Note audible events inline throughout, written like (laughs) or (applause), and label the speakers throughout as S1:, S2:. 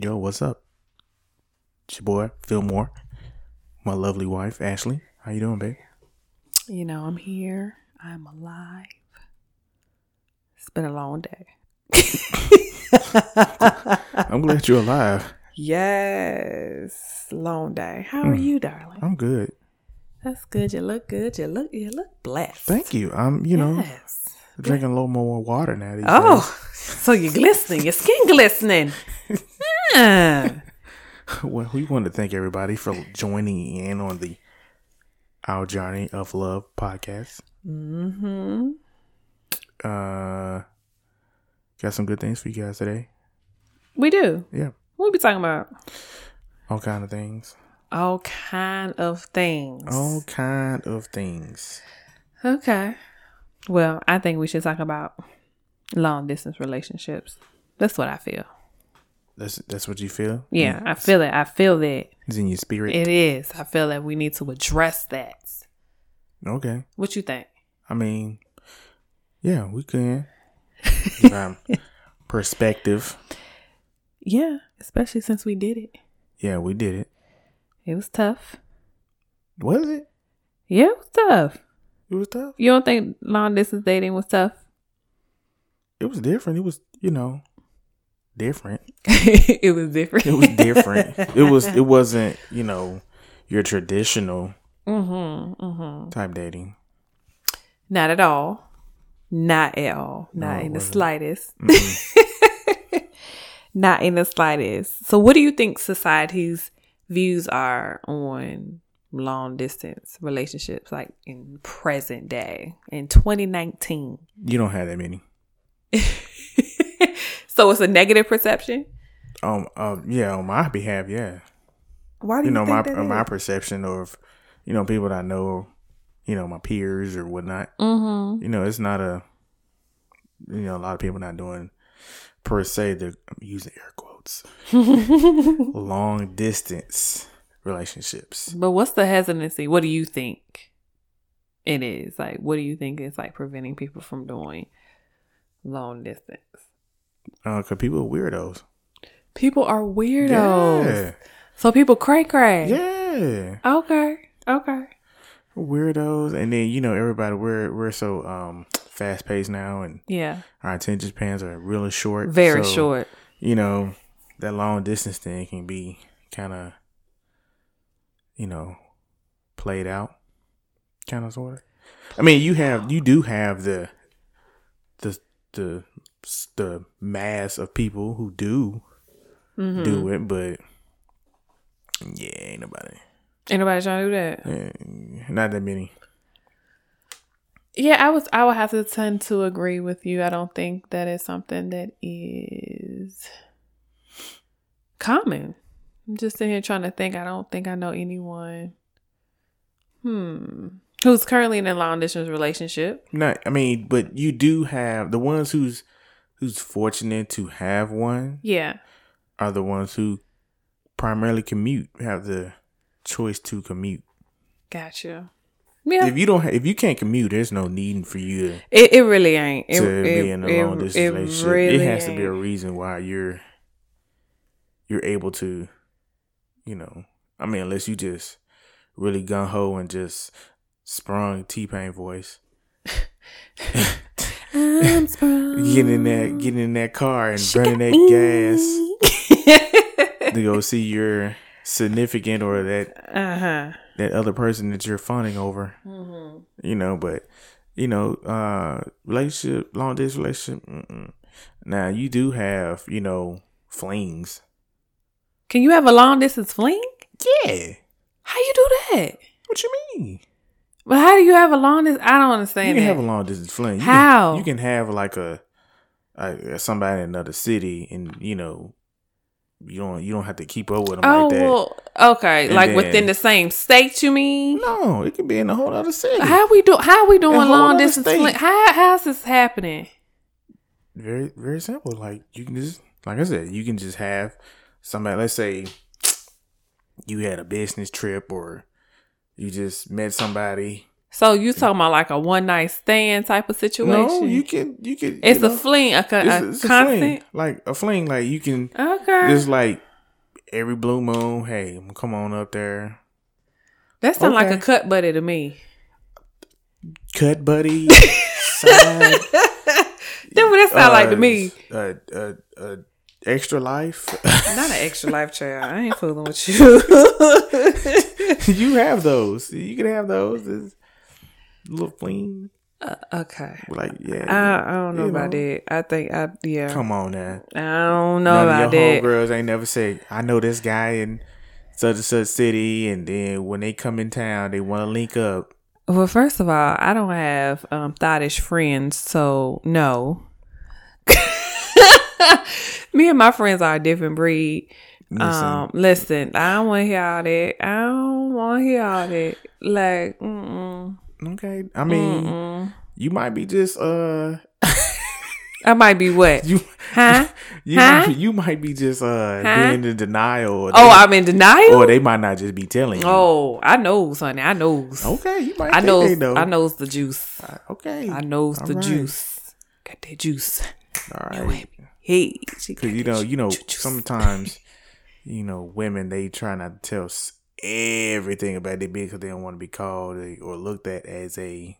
S1: Yo, what's up? It's your boy, Fillmore. My lovely wife, Ashley. How you doing, babe?
S2: You know, I'm here. I'm alive. It's been a long day. (laughs)
S1: I'm glad you're alive.
S2: Yes, long day. How are
S1: Hmm.
S2: you, darling?
S1: I'm good.
S2: That's good. You look good. You look you look blessed.
S1: Thank you. I'm, you know,
S2: Yes.
S1: drinking a little more water now.
S2: Oh, so you're glistening. Your skin glistening. (laughs) (laughs)
S1: Well, we want to thank everybody for joining in on the Our Journey of Love podcast.
S2: mm-hmm.
S1: Uh, got some good things for you guys today.
S2: We do.
S1: Yeah,
S2: What we be talking about?
S1: all kind of things.
S2: All kind of things.
S1: All kind of things.
S2: Okay. Well, I think we should talk about long distance relationships. That's what I feel.
S1: That's that's what you feel.
S2: Yeah, I feel it. I feel that
S1: It's in your spirit.
S2: it is. I feel that we need to address that.
S1: okay.
S2: What you think?
S1: I mean, yeah, we can. (laughs) um, perspective.
S2: Yeah, especially since we did it.
S1: Yeah, we did it.
S2: It was tough.
S1: Was it?
S2: Yeah, it was tough.
S1: It was tough.
S2: You don't think long distance dating was tough?
S1: It was different. It was, you know, different. (laughs)
S2: it was different.
S1: It was different. it was. It (laughs) wasn't, you know, your traditional
S2: mm-hmm, mm-hmm.
S1: type dating.
S2: Not at all. Not at all. Not
S1: it
S2: in the slightest. (laughs) Not in the slightest. So, what do you think society's views are on long distance relationships, like in present day, in 2019?
S1: you don't have that many. (laughs)
S2: so, it's a negative perception.
S1: Um. Uh, yeah. On my behalf, yeah.
S2: Why do
S1: You
S2: you,
S1: know, my
S2: that
S1: my perception of, you know, people that I know, you know, my peers or whatnot.
S2: Mhm.
S1: you know, it's not a, you know, a lot of people not doing per se the I'm using air quotes (laughs) long distance relationships.
S2: But what's the hesitancy? What do you think it is? Like, what do you think is like preventing people from doing long distance?
S1: Uh, cause people are weirdos.
S2: People are weirdos.
S1: Yeah,
S2: So people cray cray.
S1: yeah,
S2: Okay. Okay.
S1: weirdos. And then you know, everybody we're we're so um fast paced now, and
S2: Yeah.
S1: our attention spans are really short.
S2: Very
S1: So,
S2: short.
S1: You know, that long distance thing can be kind of, you know, played out, kind of sort of. I mean, you have you do have the the the the mass of people who do
S2: Mm-hmm.
S1: do it, but yeah, ain't nobody,
S2: Ain't nobody trying to do that.
S1: eh, not that many.
S2: Yeah, I was. I would have to tend to agree with you. I don't think that is something that is common. I'm just sitting here trying to think. I don't think I know anyone. Hmm. Who's currently in a long distance relationship?
S1: Not, I mean, but you do have the ones who's who's fortunate to have one
S2: Yeah.
S1: are the ones who primarily commute, have the choice to commute.
S2: Gotcha. Yeah.
S1: If you don't, ha- if you can't commute, there's no need for you to,
S2: It, it really ain't. It,
S1: to
S2: it,
S1: be in a long distance
S2: it
S1: relationship.
S2: really
S1: it has to be a reason why you're you're able to, you know. I mean, unless you just really gun ho and just sprung T Pain voice, (laughs) (laughs)
S2: I'm sprung.
S1: get in that, get in that car and
S2: She
S1: burning that gas (laughs) to go see your significant or that
S2: uh huh.
S1: that other person that you're fawning over.
S2: Mm-hmm.
S1: you know, but you know, uh, relationship, long distance relationship. Mm-mm. Now you do have, you know, flings.
S2: Can you have a long distance fling?
S1: Yeah.
S2: How you do that?
S1: What you mean?
S2: But how do you have a long distance? I don't understand.
S1: You can
S2: that.
S1: have a long distance fling. You
S2: How?
S1: Can, you can have like a, a somebody in another city, and you know, you don't you don't have to keep up with them
S2: oh
S1: like that.
S2: well, okay,
S1: And
S2: like
S1: then-
S2: within the same state. You mean?
S1: no, it could be in a whole other city.
S2: How we do? How we doing long distance? Fling? How how's this happening?
S1: very very simple. Like you can just like I said, you can just have somebody. Let's say you had a business trip, or you just met somebody.
S2: So you talking about like a one night stand type of situation?
S1: No, you can you can.
S2: It's
S1: you
S2: a fling, a, co-
S1: it's
S2: a
S1: a, it's a fling, like a fling. Like you can
S2: Okay.
S1: just like every blue moon, hey, come on up there.
S2: That sounds like a cut buddy to me.
S1: Cut buddy. (laughs)
S2: That's what that sound like to
S1: uh,
S2: me.
S1: Uh, uh, uh, extra life.
S2: Not an extra life child. I ain't fooling with you. (laughs)
S1: you have those. You can have those. It's little fling.
S2: okay.
S1: Like yeah.
S2: I, I don't know about
S1: know.
S2: that. I think I yeah.
S1: come on now.
S2: I don't know
S1: None
S2: about
S1: of your
S2: that.
S1: Girls ain't never say, I know this guy in such and such city, and then when they come in town, they want to link up.
S2: Well, first of all, I don't have um thottish friends, so no. (laughs) (laughs) Me and my friends are a different breed.
S1: Listen,
S2: Um, listen, I don't want to hear all that. I don't want to hear all that. Like, mm-mm,
S1: okay. I mean,
S2: mm-mm.
S1: you might be just uh,
S2: I might be what? (laughs)
S1: you
S2: Huh? (laughs)
S1: you
S2: Huh?
S1: might, you might be just uh
S2: Huh?
S1: being in denial,
S2: Oh,
S1: they,
S2: I'm in denial.
S1: or they might not just be telling you.
S2: oh, I knows, honey. I knows.
S1: okay. You might
S2: I knows.
S1: know.
S2: I knows the juice.
S1: Okay,
S2: I knows
S1: All
S2: the
S1: right.
S2: juice. Got that juice.
S1: All right.
S2: Hey,
S1: Because you know, you know, sometimes, (laughs) you know, women they try not to tell everything about their because they don't want to be called or looked at as a.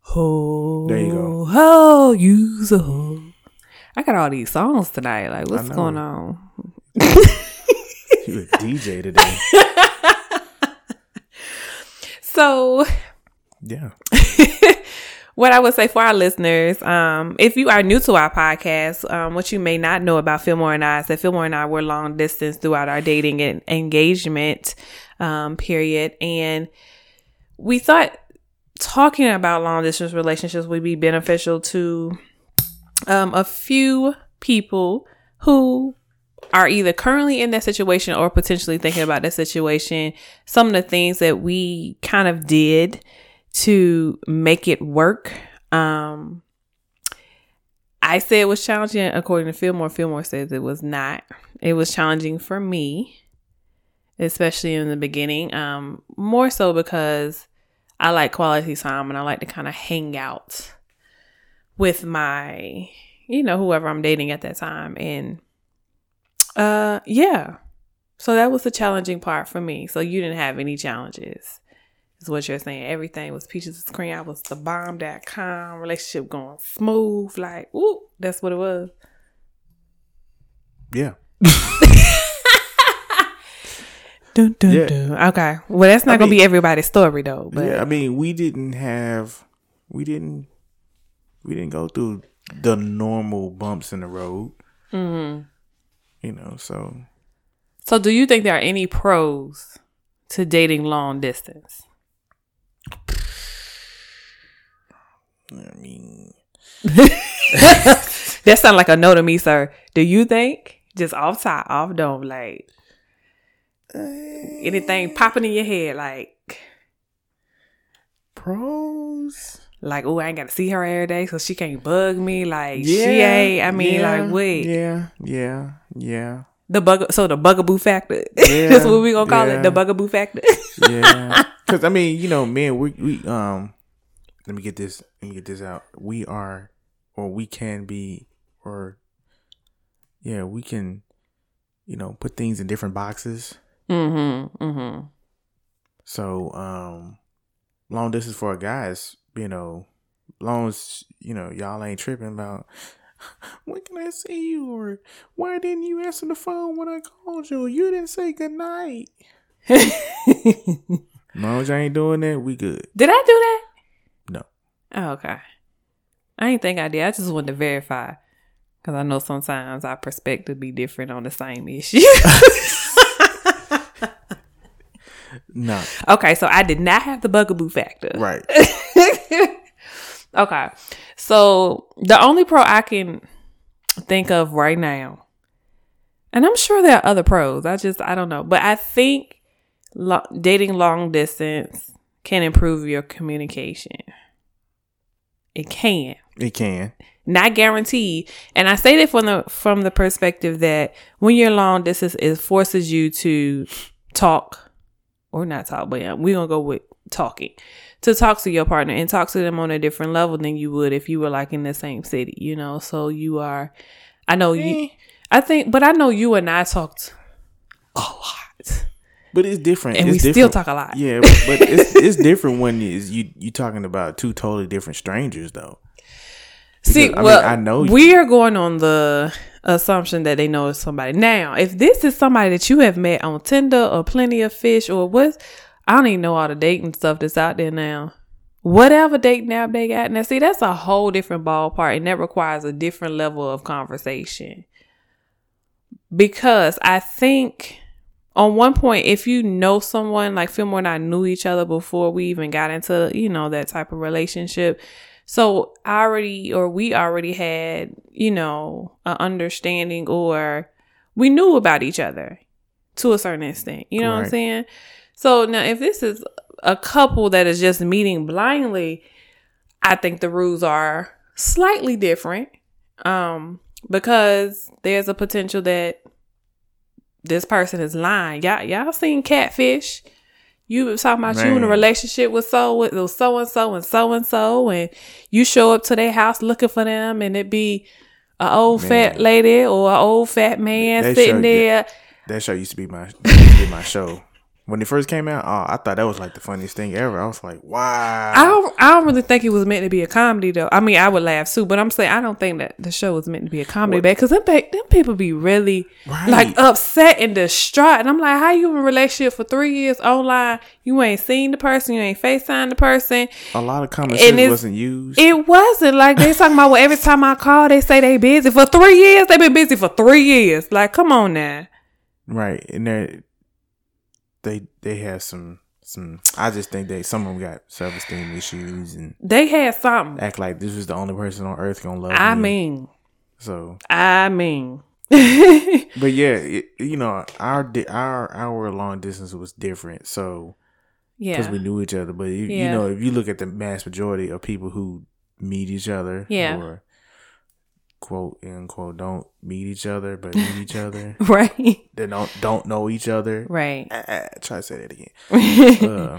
S2: Ho,
S1: There you go.
S2: Ho, use a ho. I got all these songs tonight. Like, what's going on?
S1: You a DJ today? (laughs)
S2: So,
S1: Yeah. (laughs)
S2: what I would say for our listeners, um, if you are new to our podcast, um, what you may not know about Fillmore and I is that Fillmore and I were long distance throughout our dating and engagement um, period, and we thought talking about long distance relationships would be beneficial to um, a few people who are either currently in that situation or potentially thinking about that situation. Some of the things that we kind of did to make it work. Um, I said it was challenging according to Fillmore. Fillmore says it was not. It was challenging for me, especially in the beginning. Um, more so because I like quality time and I like to kind of hang out with my, you know, whoever I'm dating at that time. And uh yeah. So that was the challenging part for me. So you didn't have any challenges. Is what you're saying. Everything was peaches and cream. I was the bomb.com relationship going smooth. Like, ooh, that's what it was.
S1: Yeah. (laughs)
S2: Dun, dun,
S1: Yeah.
S2: dun. Okay. Well, that's not
S1: I
S2: gonna
S1: mean-
S2: be everybody's story though. But
S1: yeah. I mean, we didn't have, we didn't, we didn't go through the normal bumps in the road.
S2: Mm-hmm.
S1: You know, so
S2: So, do you think there are any pros to dating long distance?
S1: I mean, (laughs)
S2: That sounds like a no to me, sir. Do you think? Just off top, off dome, like anything popping in your head, like
S1: pros.
S2: like oh, I ain't gotta see her every day, so she can't bug me. Like she ain't. I mean,
S1: yeah,
S2: like wait,
S1: Yeah, yeah, yeah,
S2: the bug. So the bugaboo factor. (laughs)
S1: Yeah,
S2: That's what we gonna call
S1: yeah.
S2: it, the bugaboo factor.
S1: yeah. (laughs) Because I mean, you know, man, we we um, let me get this. Let me get this out. We are, or we can be, or yeah, we can, you know, put things in different boxes.
S2: mm-hmm. Mm-hmm.
S1: So, um, long distance for a guy is, you know, long as you know y'all ain't tripping about when can I see you or why didn't you answer the phone when I called you? You didn't say good night. (laughs) As long as y'all ain't doing that, we good.
S2: Did I do that?
S1: No.
S2: Oh, okay. I ain't think I did. I just wanted to verify because I know sometimes our perspective be different on the same issue. (laughs)
S1: No.
S2: okay, so I did not have the bugaboo factor.
S1: Right. (laughs)
S2: okay, so the only pro I can think of right now, and I'm sure there are other pros. I just I don't know, but I think lo- dating long distance can improve your communication. It can.
S1: It can.
S2: not guaranteed. And I say that from the from the perspective that when you're long distance, it forces you to talk or not talk, but yeah, we're gonna go with talking to talk to your partner and talk to them on a different level than you would if you were like in the same city, you know. So you are, I know you, mm. I think, but I know you and I talked a lot,
S1: But it's different.
S2: and
S1: it's
S2: we still talk a lot.
S1: Yeah, but, it's it's different when is you you talking about two totally different strangers though.
S2: See,
S1: Because, I mean,
S2: well,
S1: I know you-
S2: we are going on the assumption that they know somebody. Now, if this is somebody that you have met on Tinder or Plenty of Fish or what, I don't even know all the dating stuff that's out there now. Whatever dating app they got now, see, that's a whole different ballpark, and that requires a different level of conversation. Because I think on one point, if you know someone like Fillmore and I knew each other before we even got into, you know, that type of relationship. So I already or we already had, you know, an understanding or we knew about each other to a certain extent. You know what I'm saying? So now if this is a couple that is just meeting blindly, I think the rules are slightly different. Um, because there's a potential that this person is lying. Y'all, y'all seen catfish? You was talking about you in a relationship with so with so and so and so and so, and you show up to their house looking for them, and it be a old fat lady or an old fat man
S1: That
S2: sitting
S1: show-
S2: there.
S1: That show used to be my used to be my show. When it first came out, oh, I thought that was like the funniest thing ever. I was like, wow.
S2: I don't, I don't really think it was meant to be a comedy though. I mean, I would laugh too, but I'm saying I don't think that the show was meant to be a comedy back because them, them people be really
S1: Right.
S2: like upset and distraught, and I'm like, how you in a relationship for three years online? You ain't seen the person, you ain't Facetime the person.
S1: a lot of common sense wasn't used.
S2: It wasn't like they talking about well, every (laughs) time I call, they say they busy for three years. They been busy for three years. Like, come on now.
S1: right. And they they they have some some I just think they some of them got self esteem issues and
S2: They had something.
S1: act like this was the only person on earth gonna love
S2: I
S1: me.
S2: mean,
S1: So
S2: I mean. (laughs)
S1: but yeah, it, you know, our our our long distance was different. So
S2: yeah, because
S1: we knew each other. But you, you know, if you look at the mass majority of people who meet each other,
S2: Yeah.
S1: or quote unquote don't meet each other but meet each other, (laughs)
S2: right.
S1: they don't don't know each other.
S2: Right.
S1: Ah, ah, try to say that again. (laughs) Uh,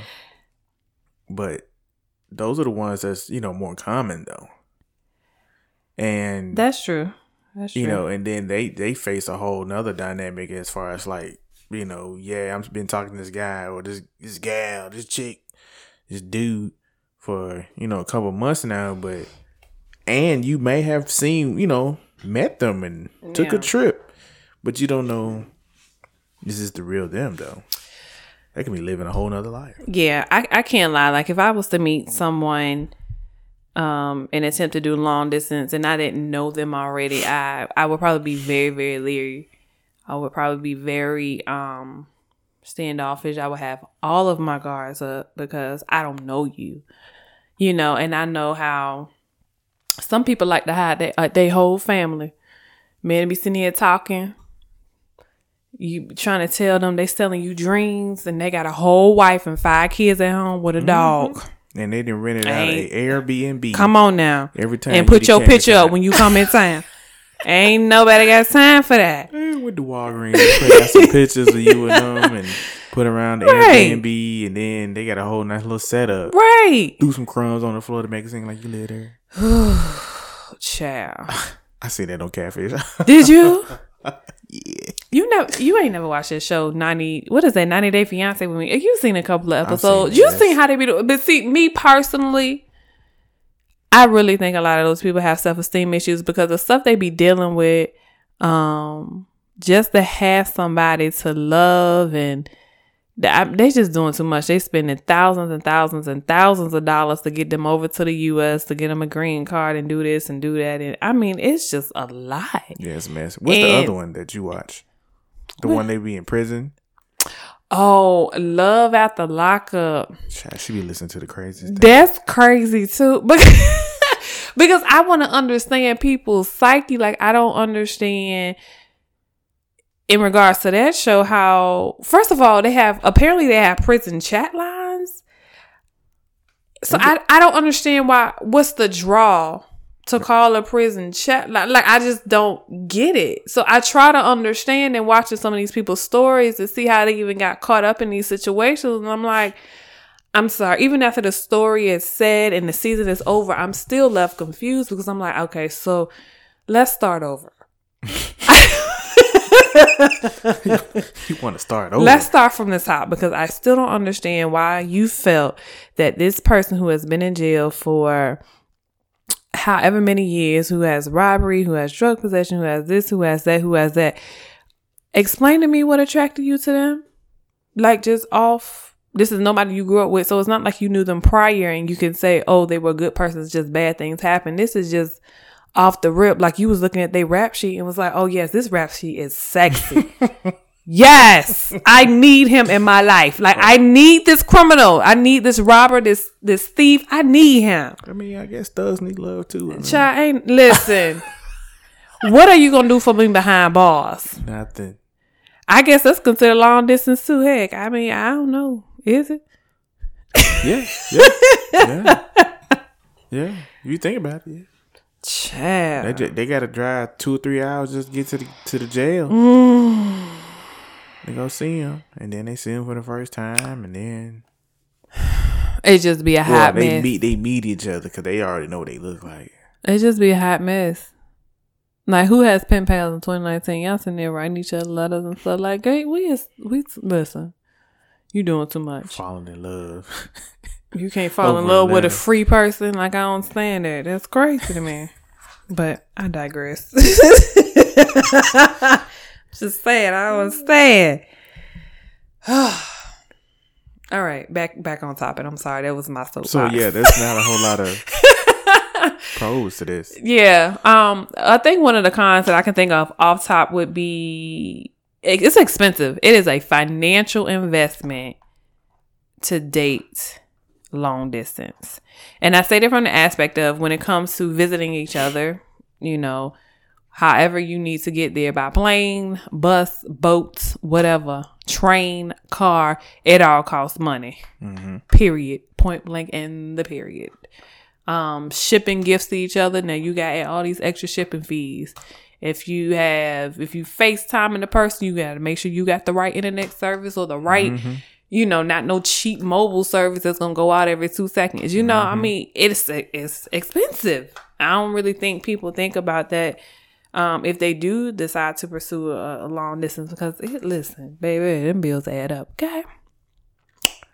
S1: but those are the ones that's you know more common though, and
S2: That's true. That's true.
S1: you know, and then they they face a whole nother dynamic as far as like you know, yeah, I've been talking to this guy or this this gal, this chick, this dude for you know a couple months now, but and you may have seen you know met them and took
S2: Yeah.
S1: a trip, but you don't know this is the real them though. They can be living a whole nother life.
S2: Yeah, I, I can't lie. Like if I was to meet someone um and attempt to do long distance and I didn't know them already, I I would probably be very, very leery. I would probably be very um standoffish. I would have all of my guards up because I don't know you. You know, and I know how some people like to hide their uh, they whole family. Men be sitting here talking, you trying to tell them they selling you dreams and they got a whole wife and five kids at home with a dog.
S1: And they didn't rent it out
S2: of
S1: Airbnb.
S2: Come on now.
S1: Every time
S2: And
S1: you
S2: put your picture up when you come in town. (laughs) Ain't nobody got time for that.
S1: Eh, with the Walgreens, put out some pictures of you and them, and put around the
S2: Right.
S1: Airbnb, and then they got a whole nice little setup.
S2: Right.
S1: Do some crumbs on the floor to make it seem like you live there.
S2: Oh, (sighs) child. (sighs)
S1: I see that on Catfish. (laughs)
S2: Did you? (laughs)
S1: yeah,
S2: You never you ain't never watched that show 90 what is that 90 Day Fiance with me. You seen a couple of episodes.
S1: it,
S2: You
S1: yes.
S2: seen how they be doing. But see, me personally, I really think a lot of those people have self esteem issues because the stuff they be dealing with, um, just to have somebody to love and they they just doing too much. They spending thousands and thousands and thousands of dollars to get them over to the U.S. to get them a green card and do this and do that. And I mean, it's just a lot.
S1: yeah, it's a mess. What's the other one that you watch? The one they be in prison.
S2: Oh, love at the lockup.
S1: She be listening to the craziest.
S2: That's crazy too. (laughs) Because because I want to understand people's psyche. Like I don't understand in regards to that show how first of all they have apparently they have prison chat lines. So I I don't understand why what's the draw to call a prison chat line. Like I just don't get it. So I try to understand and watching some of these people's stories to see how they even got caught up in these situations. And I'm like, I'm sorry. Even after the story is said and the season is over, I'm still left confused because I'm like, okay, so let's start over. (laughs) (laughs) (laughs)
S1: you want to start over?
S2: Let's start from the top because I still don't understand why you felt that this person who has been in jail for however many years, who has robbery, who has drug possession, who has this, who has that, who has that, explain to me what attracted you to them. Like just off. This is nobody you grew up with, so it's not like you knew them prior and you can say, "Oh, they were good persons, just bad things happen." This is just off the rip, like you was looking at their rap sheet and was like, "Oh yes, this rap sheet is sexy." (laughs) yes, I need him in my life. Like I need this criminal. I need this robber, this this thief. I need him.
S1: I mean, I guess thugs need love too. I mean,
S2: Child, ain't listen. (laughs) what are you gonna do for me behind bars?
S1: nothing.
S2: I guess that's considered long distance too. Heck, I mean, I don't know. Is it?
S1: Yeah, yeah, (laughs) yeah. yeah. You think about it.
S2: Child.
S1: They they got to drive two or three hours just to get to the to the jail.
S2: Mm.
S1: They go see him, and then they see him for the first time, and then (sighs)
S2: It just be a
S1: well,
S2: hot
S1: they
S2: mess.
S1: meet they meet each other because they already know what they look like.
S2: It just be a hot mess. Like who has pen pals in 2019? Y'all sitting there writing each other letters and stuff. Like, hey, we is we listen. You doing too much.
S1: Falling in love. (laughs)
S2: You can't fall in love with a free person. Like I don't stand that. That's crazy to me. But I digress. (laughs) Just saying, I don't understand. (sighs) All right, back back on topic. I'm sorry, that was my soapbox.
S1: so yeah, there's not a whole lot of (laughs) pros to this.
S2: Yeah. Um, I think one of the cons that I can think of off top would be it's expensive. It is a financial investment to date long distance. And I say that from the aspect of when it comes to visiting each other, you know, however you need to get there by plane, bus, boats, whatever, train, car, it all costs money. Period. Point blank and the period um shipping gifts to each other. Now you got all these extra shipping fees. If you have if you FaceTime in the person, you gotta make sure you got the right internet service or the right you know, not no cheap mobile service that's gonna go out every two seconds. You know, I mean, it's it's expensive. I don't really think people think about that um, if they do decide to pursue a, a long distance because it, listen, baby, them bills add up. Okay,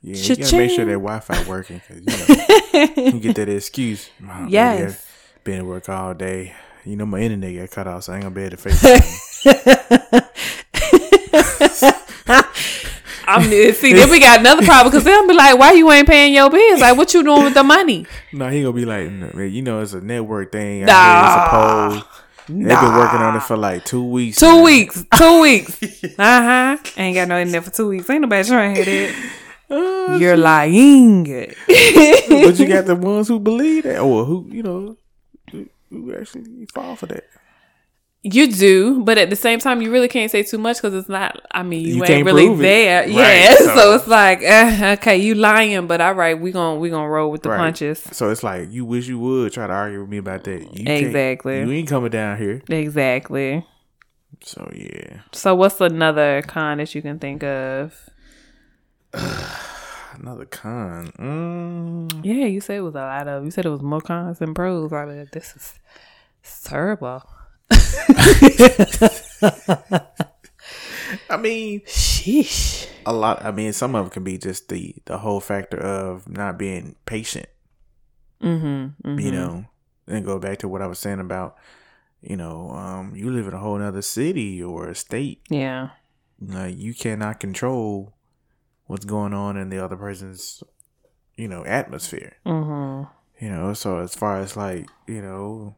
S1: Yeah, you gotta make sure that Wi-Fi working because you know you get that excuse. (laughs) "Mom,
S2: Yes.
S1: Been at work all day. You know my internet got cut off, so I ain't gonna be able to FaceTime. (laughs)
S2: I'm (laughs) see. Then we got another problem because they'll be like, "Why you ain't paying your bills? Like, what you doing with the money?" (laughs)
S1: no, he gonna be like, "No, man, you know, it's a network thing.
S2: Nah.
S1: Nah. It's a pole. They've been working on it for like two weeks.
S2: Two
S1: now.
S2: weeks. Two (laughs) weeks. Uh huh. Ain't got no internet for two weeks. Ain't nobody trying to hear that. You're lying.
S1: but you got the ones who believe that, or who you know, who- who actually fall for that.
S2: You do, but at the same time, you really can't say too much because it's not. I mean, you,
S1: You
S2: ain't really there.
S1: Right,
S2: yeah, (laughs) so.
S1: so-
S2: it's like, uh, okay, you lying, but all right, we gonna we gonna roll with the
S1: Right.
S2: punches.
S1: So it's like you wish you would try to argue with me about that. You
S2: Exactly.
S1: You ain't coming down here.
S2: Exactly.
S1: So yeah,
S2: So, what's another con that you can think of? (sighs)
S1: another con. Mm.
S2: Yeah, you said it was a lot of. You said it was more cons than pros. I mean, this is terrible.
S1: I mean,
S2: Sheesh.
S1: a lot. I mean, some of it can be just the the whole factor of not being patient.
S2: Mm-hmm.
S1: You know, and go back to what I was saying about, you know, um, you live in a whole other city or a state.
S2: Yeah.
S1: Like you cannot control what's going on in the other person's, you know, atmosphere.
S2: Mm-hmm.
S1: You know, so as far as like, you know,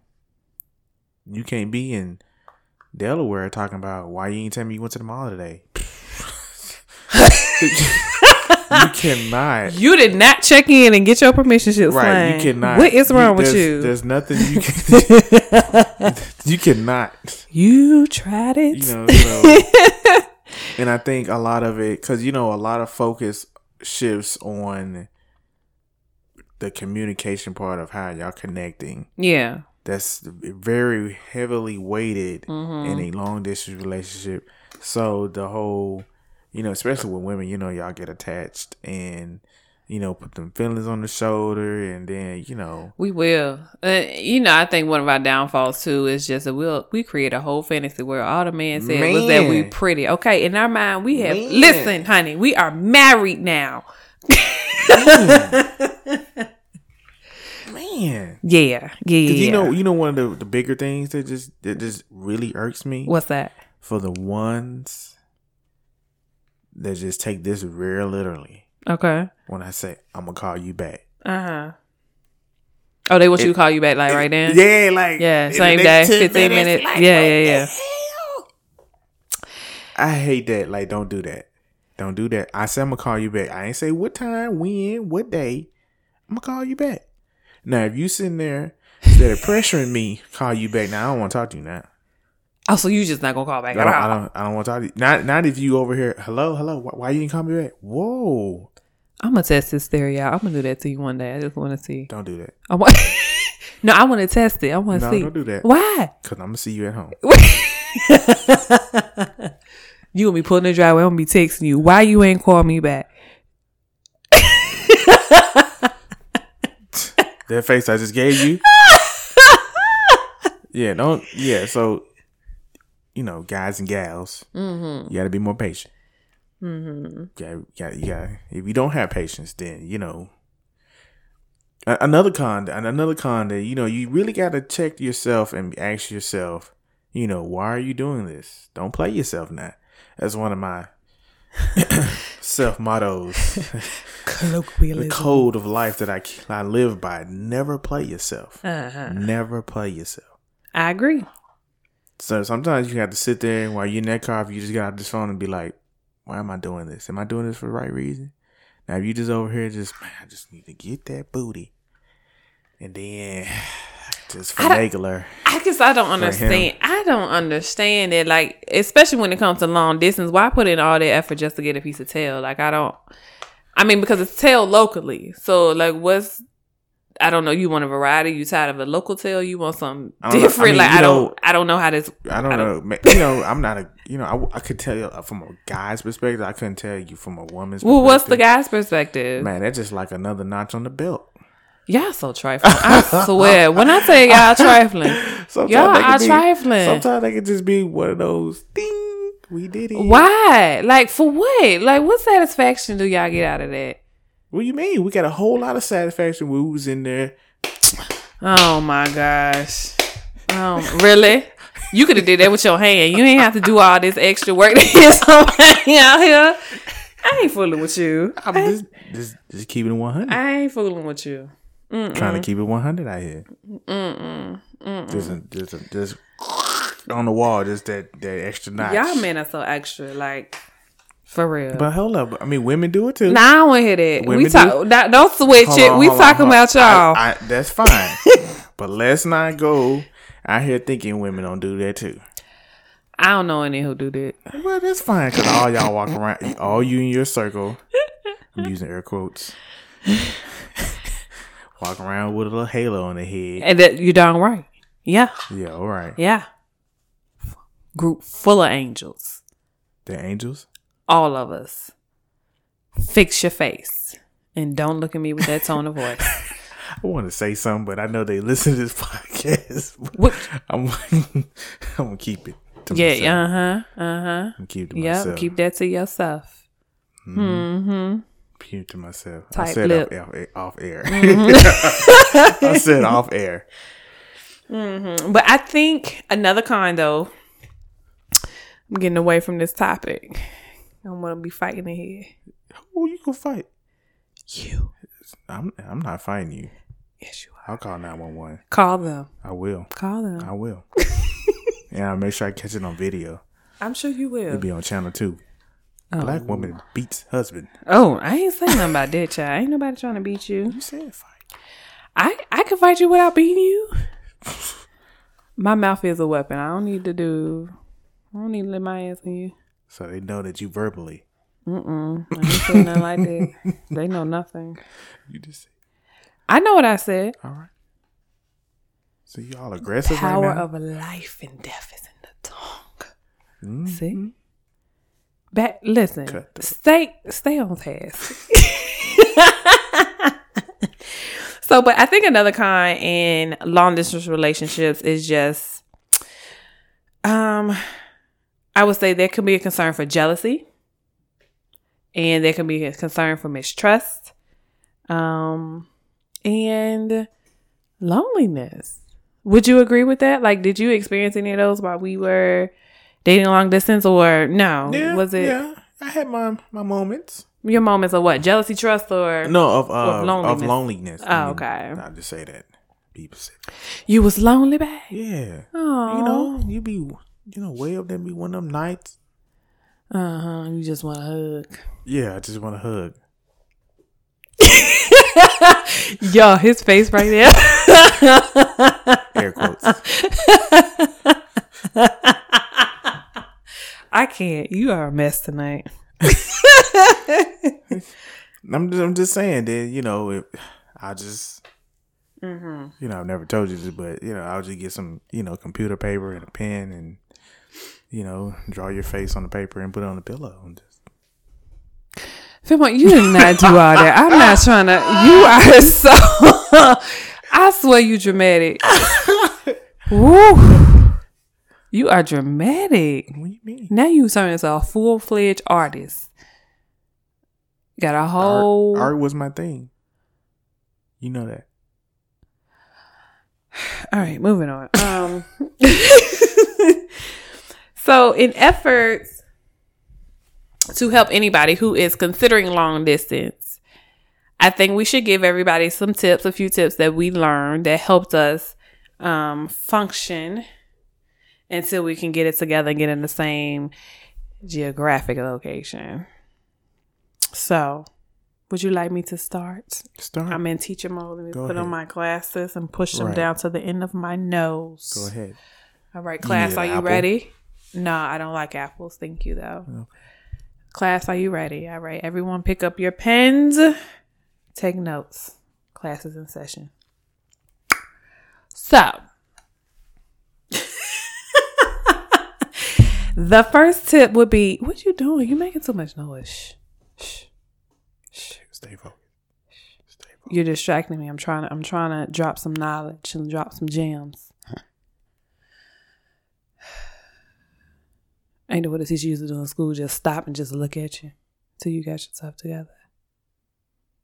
S1: you can't be in Delaware talking about why you ain't tell me you went to the mall today. you (laughs) cannot.
S2: You did not check in and get your permission slip
S1: Right,
S2: signed.
S1: you cannot.
S2: What is wrong with you?
S1: There's nothing you can. (laughs) (laughs) you cannot.
S2: You tried it.
S1: You know. So, and I think a lot of it, because you know, a lot of focus shifts on the communication part of how y'all connecting.
S2: yeah.
S1: That's very heavily weighted
S2: Mm-hmm.
S1: in a long distance relationship. So the whole, you know, especially with women, you know, y'all get attached and you know, put them feelings on the shoulder, and then you know,
S2: We will. Uh, you know, I think one of our downfalls too is just that we'll we create a whole fantasy where all the man said was that we pretty. Okay, in our mind, we have
S1: Man.
S2: listen, honey, we are married now. (laughs) Yeah, yeah, yeah.
S1: You know, you know, one of the, the bigger things that just that just really irks me
S2: what's that?
S1: for the ones that just take this real literally.
S2: Okay.
S1: When I say I'm gonna call you back,
S2: Uh huh. Oh, they want you to call you back like right then.
S1: yeah, like
S2: Yeah, same day, 15 minutes.
S1: like,
S2: Yeah, yeah, yeah.
S1: I hate that. Like, don't do that. Don't do that. I said I'm gonna call you back. I ain't say what time, when, what day. I'm gonna call you back. Now, if you sitting there instead of pressuring me, call you back. Now I don't want to talk to you now.
S2: Oh, so you just not gonna call back
S1: I
S2: at
S1: don't.
S2: all?
S1: I don't. I don't want to talk to you. Not. Not if you over here. Hello. Hello. Why, why you didn't call me back? Whoa.
S2: I'm gonna test this theory out. I'm gonna do that to you one day. I just want to see.
S1: Don't do that.
S2: I want. (laughs) no, I want to test it. I want to
S1: No,
S2: see.
S1: don't do that.
S2: Why?
S1: Cause I'm gonna see you at home. (laughs)
S2: You gonna be pulling the driveway. I'm gonna be texting you. Why you ain't call me back?
S1: That face I just gave you. (laughs) yeah. Don't. Yeah. So, you know, guys and gals,
S2: Mm-hmm.
S1: you got to be more patient. Mm-hmm. Yeah. Yeah. Yeah. If you don't have patience, then you know. Another con, and another con that you know you really got to check yourself and ask yourself, you know, why are you doing this? Don't play yourself now. That's one of my (coughs) self mottos. (laughs)
S2: colloquialism, the
S1: code of life that I I live by: never play yourself.
S2: Uh-huh.
S1: Never play yourself.
S2: I agree.
S1: So sometimes you have to sit there and while you're in that car, if you just got out this phone and be like, "Why am I doing this? Am I doing this for the right reason?" Now, if you just over here, just man, I just need to get that booty, and then just finagle her.
S2: I guess I don't understand. I don't understand it. Like, especially when it comes to long distance, why put in all that effort just to get a piece of tail? Like, I don't. I mean, because it's tail locally. So, like, what's I don't know. You want a variety? You tired of a local tail? You want something
S1: I. I
S2: different?
S1: mean,
S2: like, I
S1: know-
S2: don't. I don't know how this.
S1: I don't,
S2: I
S1: know.
S2: don't-
S1: You know, I'm not a. You know, I, I could tell you from a guy's perspective. I couldn't tell you from a woman's.
S2: Well, what's the guy's perspective?
S1: Man, that's just like another notch on the belt.
S2: Y'all so trifling. I swear. When I say y'all (laughs) trifling,
S1: Sometimes
S2: Y'all
S1: they
S2: are
S1: be-
S2: trifling.
S1: Sometimes they can just be one of those. Ding, we did it.
S2: why? Like, for what? Like, what satisfaction do y'all get out of that?
S1: What do you mean? We got a whole lot of satisfaction. when We was in there.
S2: Oh my gosh. Um, really? You could have did that with your hand. You ain't have to do all this extra work to get (laughs) somebody out here. I ain't fooling with you.
S1: I'm just, just, just keeping it 100.
S2: I ain't fooling with you.
S1: Trying to keep it 100 out here. Just, a, just, a, just on the wall, just that, that extra notch.
S2: Y'all men are so extra, like for real.
S1: But hold up. I mean, women do it too.
S2: nah, I don't want to hear that.
S1: Women
S2: we talk.
S1: do?
S2: Nah, don't switch
S1: Hold
S2: it.
S1: on,
S2: we talking
S1: on.
S2: about y'all.
S1: I, I, that's fine. (laughs) but let's not go out here thinking women don't do that too.
S2: I don't know any who do that.
S1: Well, that's fine because all y'all walk around, all you in your circle, I'm using air quotes, walk around with a little halo on the head.
S2: And that you're darn right. Yeah,
S1: Yeah, all right.
S2: yeah. Group full of angels.
S1: The angels.
S2: All of us. Fix your face. And don't look at me with that tone of voice. (laughs)
S1: I want to say something, but I know they listen to this (laughs) podcast.
S2: What? (laughs)
S1: I'm, I'm gonna keep it. To
S2: Yeah,
S1: myself.
S2: uh huh, uh huh.
S1: Keep it to
S2: Yep,
S1: myself.
S2: keep that to yourself. Mm-hmm.
S1: It to myself. I said
S2: lip.
S1: off, off, off air. (laughs)
S2: Mm-hmm.
S1: I said off air.
S2: But I think another kind though. I'm getting away from this topic. I'm gonna be fighting in here.
S1: Who you gonna fight?
S2: You.
S1: I'm I'm not fighting you.
S2: Yes, you are.
S1: I'll call nine one one.
S2: Call them.
S1: I will.
S2: Call them.
S1: I will. (laughs) and I'll make sure I catch it on video.
S2: I'm sure you will.
S1: It'll be on channel two. Black woman beats husband.
S2: Oh, I ain't saying nothing about that, child. Ain't nobody trying to beat you.
S1: You said fight.
S2: I I can fight you without beating you. My mouth is a weapon. I don't need to do. I don't need to let my ass in you.
S1: So they know that you verbally.
S2: Mm-mm. I ain't saying nothing like that. (laughs) They know nothing.
S1: You just said,
S2: I know what I said.
S1: all right. So you all aggressive
S2: Power
S1: right now?
S2: of life and death is in the tongue.
S1: Mhm.
S2: See? Back listen. Stay stay on task. (laughs) So, but I think another kind in long distance relationships is just, um, I would say there can be a concern for jealousy, and there can be a concern for mistrust, um, and loneliness. Would you agree with that? Like, did you experience any of those while we were dating long distance, or no?
S1: Yeah,
S2: Was it
S1: Yeah, I had my my moments.
S2: your moments of what jealousy, trust, or
S1: No, of uh,
S2: Of
S1: of
S2: loneliness.
S1: loneliness.
S2: Oh, okay.
S1: Not to say that. People say,
S2: you was lonely, babe?
S1: yeah.
S2: Oh,
S1: You know, you be you know way up there be one of them nights.
S2: uh huh. You just want a hug.
S1: Yeah, I just want to hug. (laughs)
S2: Yo, his face right there.
S1: Air quotes. (laughs)
S2: I can't. You are a mess tonight. (laughs)
S1: I'm just, I'm just saying that you know if I just
S2: Mm-hmm.
S1: you know I've never told you this, but you know I'll just get some you know computer paper and a pen and you know draw your face on the paper and put it on the pillow and just
S2: Fillmore, you did not do all that. I'm not trying to. You are (laughs) so. I swear you dramatic. (laughs) Woo. You are dramatic.
S1: what do you mean?
S2: Now you turn into a full fledged artist. Got a whole.
S1: Art, art was my thing. You know that. (sighs)
S2: All right, moving on. Um, (laughs) so, in efforts to help anybody who is considering long distance, I think we should give everybody some tips, a few tips that we learned that helped us um, function until we can get it together and get in the same geographic location. So, would you like me to start?
S1: Start.
S2: I'm in teacher mode. Let me
S1: Go
S2: put on my glasses and push them
S1: Right.
S2: down to the end of my nose.
S1: Go ahead.
S2: All right, class,
S1: need
S2: are you
S1: apple?
S2: ready? No, I don't like apples. Thank you, though.
S1: Okay.
S2: Class, are you ready? All right, everyone, pick up your pens. Take notes. Class is in session. So, the first tip would be what you doing? You're making too much noise. Shh. Shh.
S1: Stay focused. Stay focused.
S2: You're distracting me. I'm trying to I'm trying to drop some knowledge and drop some gems. (sighs) Ain't know what a teacher used to do in school, just stop and just look at you till you got yourself together.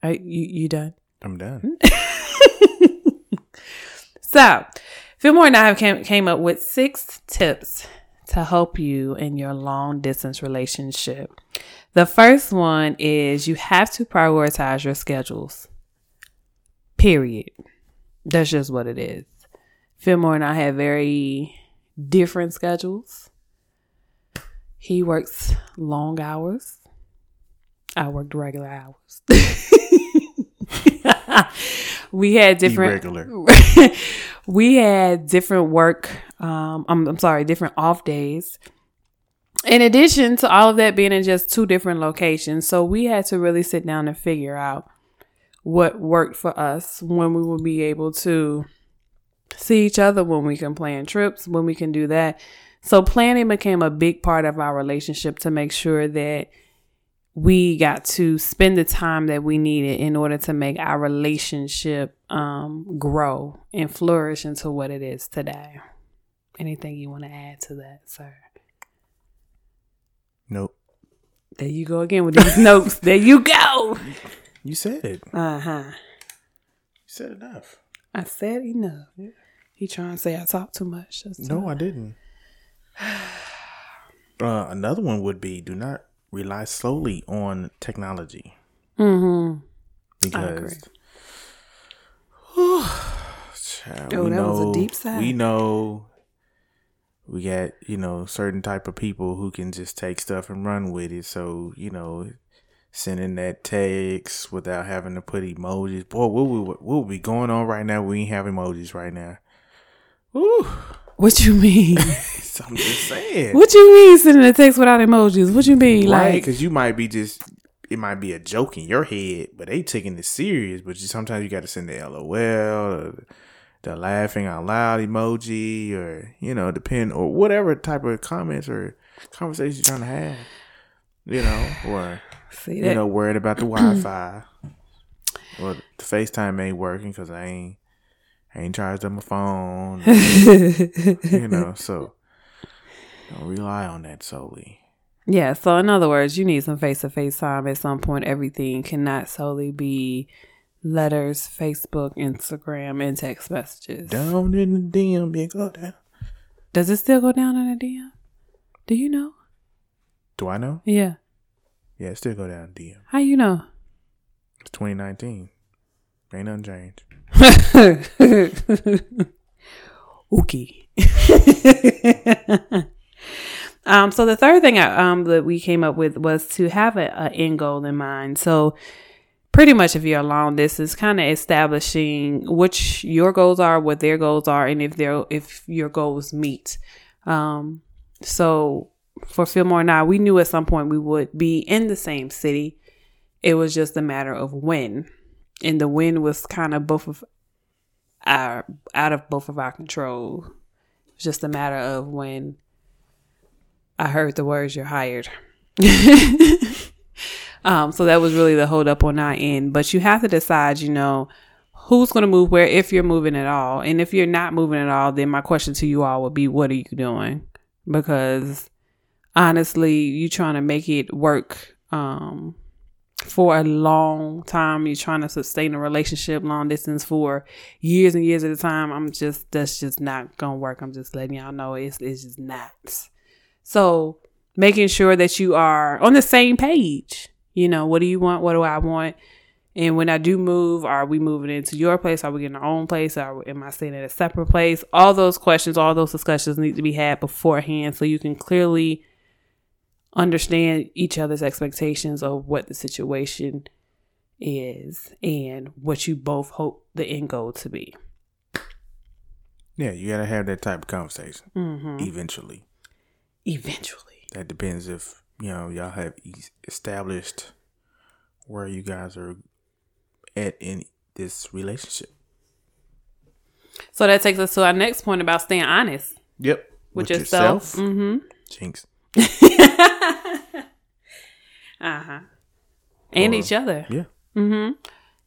S2: All right, you you done?
S1: I'm done. (laughs)
S2: So, Fillmore and I have came, came up with six tips to help you in your long distance relationship. The first one is you have to prioritize your schedules. Period. That's just what it is. Fillmore and I have very different schedules. He works long hours. I worked regular hours. (laughs) we had different. (laughs) we had different work um I'm, I'm sorry different off days. In addition to all of that being in just two different locations so we had to really sit down and figure out what worked for us when we would be able to see each other when we can plan trips when we can do that. So planning became a big part of our relationship to make sure that we got to spend the time that we needed in order to make our relationship um, grow and flourish into what it is today. Anything you want to add to that, sir?
S1: Nope.
S2: There you go again with these (laughs) notes. There you go.
S1: You said it.
S2: Uh huh.
S1: You said enough.
S2: I said enough. Yeah. He trying to say I talk too much.
S1: No, I didn't. (sighs) Uh, another one would be do not rely solely on technology
S2: Mm-hmm.
S1: because Child,
S2: Oh,
S1: we
S2: that was a
S1: know-
S2: deep sigh.
S1: We know we got you know certain type of people who can just take stuff and run with it. So you know, sending that text without having to put emojis. Boy, what would what would be going on right now? We ain't have emojis right now. Ooh,
S2: What you mean? (laughs)
S1: I'm just saying.
S2: what you mean sending a text without emojis? What you mean?
S1: Right,
S2: Like
S1: because you might be just it might be a joke in your head, but they taking it serious. But you, sometimes you got to send the LOL or the laughing out loud emoji, or you know, depend or whatever type of comments or conversations you're trying to have. You know, or
S2: see
S1: you know, worried about the (clears throat) Wi-Fi. Well, the FaceTime ain't working because I ain't I ain't charged up my phone. (laughs) you know, so don't rely on that solely.
S2: Yeah, so in other words, you need some face to face time at some point. Everything cannot solely be letters, Facebook, Instagram, and text messages.
S1: Down in the DM, you go down.
S2: Does it still go down in the DM? Do you know?
S1: Do I know?
S2: Yeah.
S1: Yeah, it still go down in DM.
S2: How you know?
S1: It's 2019. Ain't nothing changed. (laughs)
S2: okay. (laughs) um, so the third thing I, um that we came up with was to have a, a end goal in mind. So pretty much if you're long distance, kind of establishing which your goals are, what their goals are, and if their if your goals meet. Um, so for Fillmore and I, we knew at some point we would be in the same city. It was just a matter of when, and the wind was kind of both of our out of both of our control. It's just a matter of when I heard the words "you're hired." (laughs) um, so that was really the hold up on our end. But you have to decide, you know, who's going to move where if you're moving at all, and if you're not moving at all, then my question to you all would be, what are you doing? Because honestly, you trying to make it work. Um, for a long time. You're trying to sustain a relationship long distance for years and years at a time. I'm just that's just not gonna work. I'm just letting y'all know it's it's just not. So making sure that you are on the same page. You know, what do you want? What do I want? And when I do move, are we moving into your place? Are we getting our own place? Are, am I staying at a separate place? All those questions, all those discussions need to be had beforehand so you can clearly understand each other's expectations of what the situation is and what you both hope the end goal to be.
S1: Yeah, you gotta have that type of conversation
S2: Mm-hmm.
S1: eventually.
S2: Eventually.
S1: That depends if you know y'all have established where you guys are at in this relationship.
S2: So that takes us to our next point about staying honest
S1: Yep.
S2: with, yourself. Mm-hmm.
S1: Jinx. (laughs)
S2: Uh huh. And
S1: Or-
S2: each other.
S1: Yeah.
S2: Mm-hmm.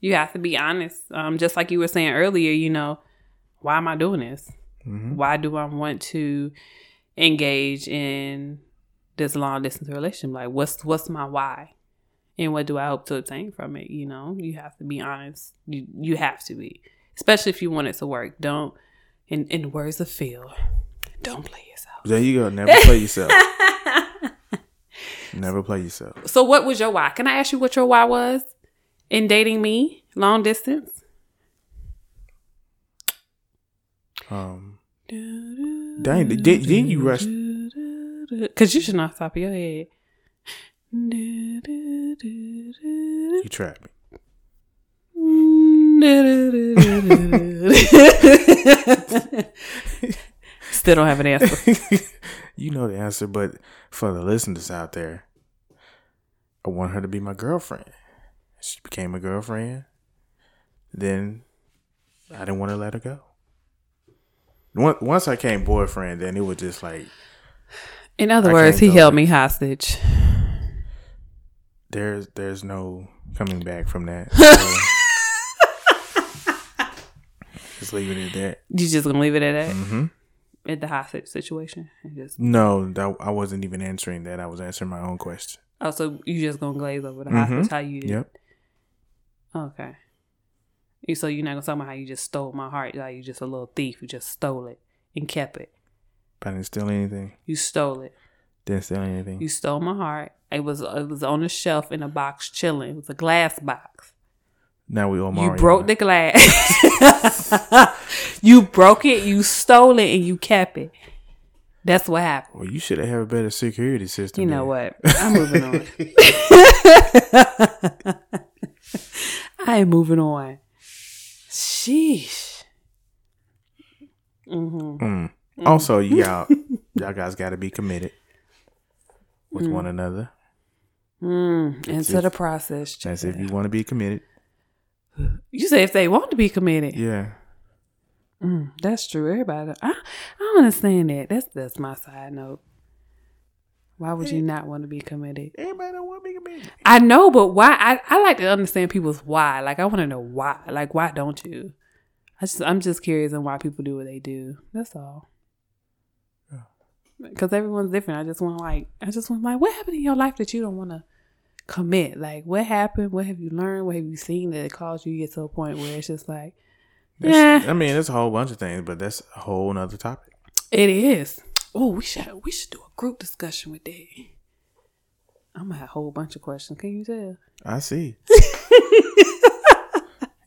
S2: You have to be honest. Um, just like you were saying earlier, you know, why am I doing this?
S1: Mm-hmm.
S2: Why do I want to engage in this long distance relationship? Like, what's what's my why, and what do I hope to obtain from it? You know, you have to be honest. You you have to be, especially if you want it to work. Don't, in in the words of Phil, don't play.
S1: There you go. Never play yourself. (laughs) Never play yourself.
S2: So, what was your why? Can I ask you what your why was in dating me long distance?
S1: Um. Dang, did, didn't you rush?
S2: Because you should know off the top of your head.
S1: You trapped me. (laughs)
S2: Still don't have an answer. (laughs)
S1: you know the answer, but for the listeners out there, I want her to be my girlfriend. She became a girlfriend. Then I didn't want to let her go. Once I came boyfriend, then it was just like
S2: In other
S1: I
S2: words, he held me hostage.
S1: there's there's no coming back from that. (laughs) So, just leave it there.
S2: You just gonna leave it at that?
S1: hmm
S2: At the hostage situation? Just
S1: No, that, I wasn't even answering that. I was answering my own question.
S2: oh, so you just gonna glaze over the
S1: Mhm.
S2: hostage? How you did?
S1: Yep.
S2: Okay. You- So you're not gonna talk about how you just stole my heart? Like you just a little thief? You just stole it and kept it.
S1: I didn't steal anything.
S2: You stole it.
S1: Didn't steal anything.
S2: You stole my heart. It was it was on a shelf in a box chilling. It was a glass box.
S1: Now we all Mario.
S2: You broke the glass. (laughs) you broke it. You stole it, and you kept it. That's what happened.
S1: Well, you should have had a better security system.
S2: You know
S1: then.
S2: what? (laughs) I'm moving on. (laughs) I am moving on. Sheesh. hmm
S1: Mm. Also, y'all, y'all guys got to be committed with one another.
S2: Mm. Into the process.
S1: That's if you want to be committed.
S2: You say if they want to be committed.
S1: Yeah.
S2: Mm, that's true. Everybody, I, I understand that. That's that's my side note. Why would you not want to be committed?
S1: Everybody don't want to be committed.
S2: I know, but why? I, I like to understand people's why. Like I want to know why. Like why don't you? I just I'm just curious on why people do what they do. That's all. Because everyone's different. I just want like I just want like what happened in your life that you don't want to commit? Like what happened? What have you learned? What have you seen that it caused you to get to a point where it's just like, yeah,
S1: I mean, there's a whole bunch of things, but that's a whole nother topic.
S2: it is. Oh, we should we should do a group discussion with that. I'm gonna have a whole bunch of questions. Can you tell?
S1: I see. (laughs)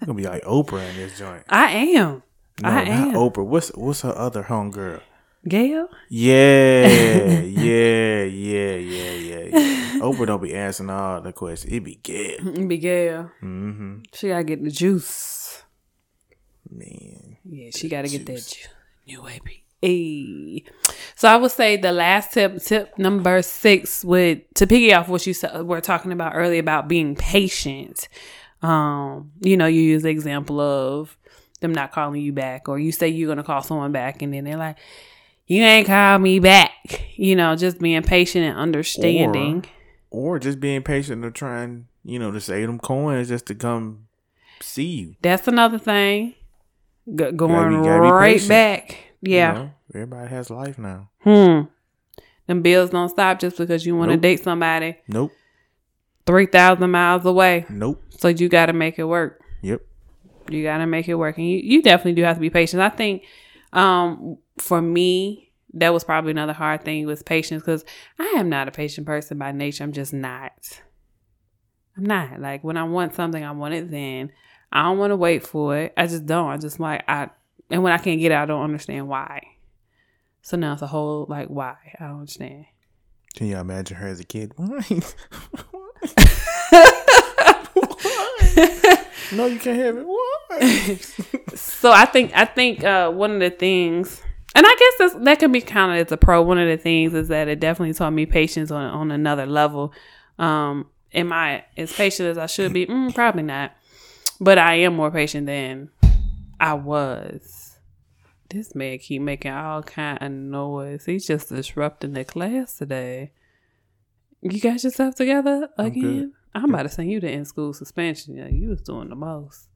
S1: You're gonna be like Oprah in this joint.
S2: I am.
S1: No,
S2: I
S1: not
S2: am.
S1: Oprah. What's what's her other homegirl?
S2: Gail?
S1: Yeah, yeah, (laughs) yeah, yeah, yeah, yeah. Oprah don't be answering all the questions. It be good.
S2: Be Gail.
S1: Mm-hmm.
S2: She gotta get the juice.
S1: Man.
S2: Yeah, she gotta get that juice. New. Hey. So I would say the last tip, tip number six, would to piggy off what you were talking about earlier about being patient. Um, you know, you use the example of them not calling you back, or you say you're gonna call someone back, and then they're like, "You ain't called me back." You know, just being patient and understanding.
S1: Or just being patient or trying, you know, to save them coins just to come see you.
S2: That's another thing. Go- going
S1: gotta be
S2: right
S1: patient.
S2: back.
S1: you
S2: Yeah.
S1: know? Everybody has life now.
S2: Hmm. Them bills don't stop just because you want to
S1: Nope.
S2: date somebody
S1: Nope.
S2: three thousand miles away.
S1: Nope.
S2: So you got to make it work.
S1: Yep.
S2: You got to make it work, and you, you definitely do have to be patient. I think, um, for me, that was probably another hard thing was patience because I am not a patient person by nature. I'm just not. I'm not like when I want something, I want it then. I don't want to wait for it. I just don't. I just like I, and when I can't get it, I don't understand why. So now it's a whole like why I don't understand.
S1: Can you imagine her as a kid? (laughs) Why? (laughs) (laughs) no, you can't have it. (laughs)
S2: So I think I think uh, one of the things, and I guess that can be counted as a pro. One of the things is that it definitely taught me patience on on another level. Um, am I as patient as I should be? Mm, probably not, but I am more patient than I was. This man keep making all kind of noise. He's just disrupting the class today. You got yourself together again? I'm, about to send you to in school suspension. Yeah, you was doing the most.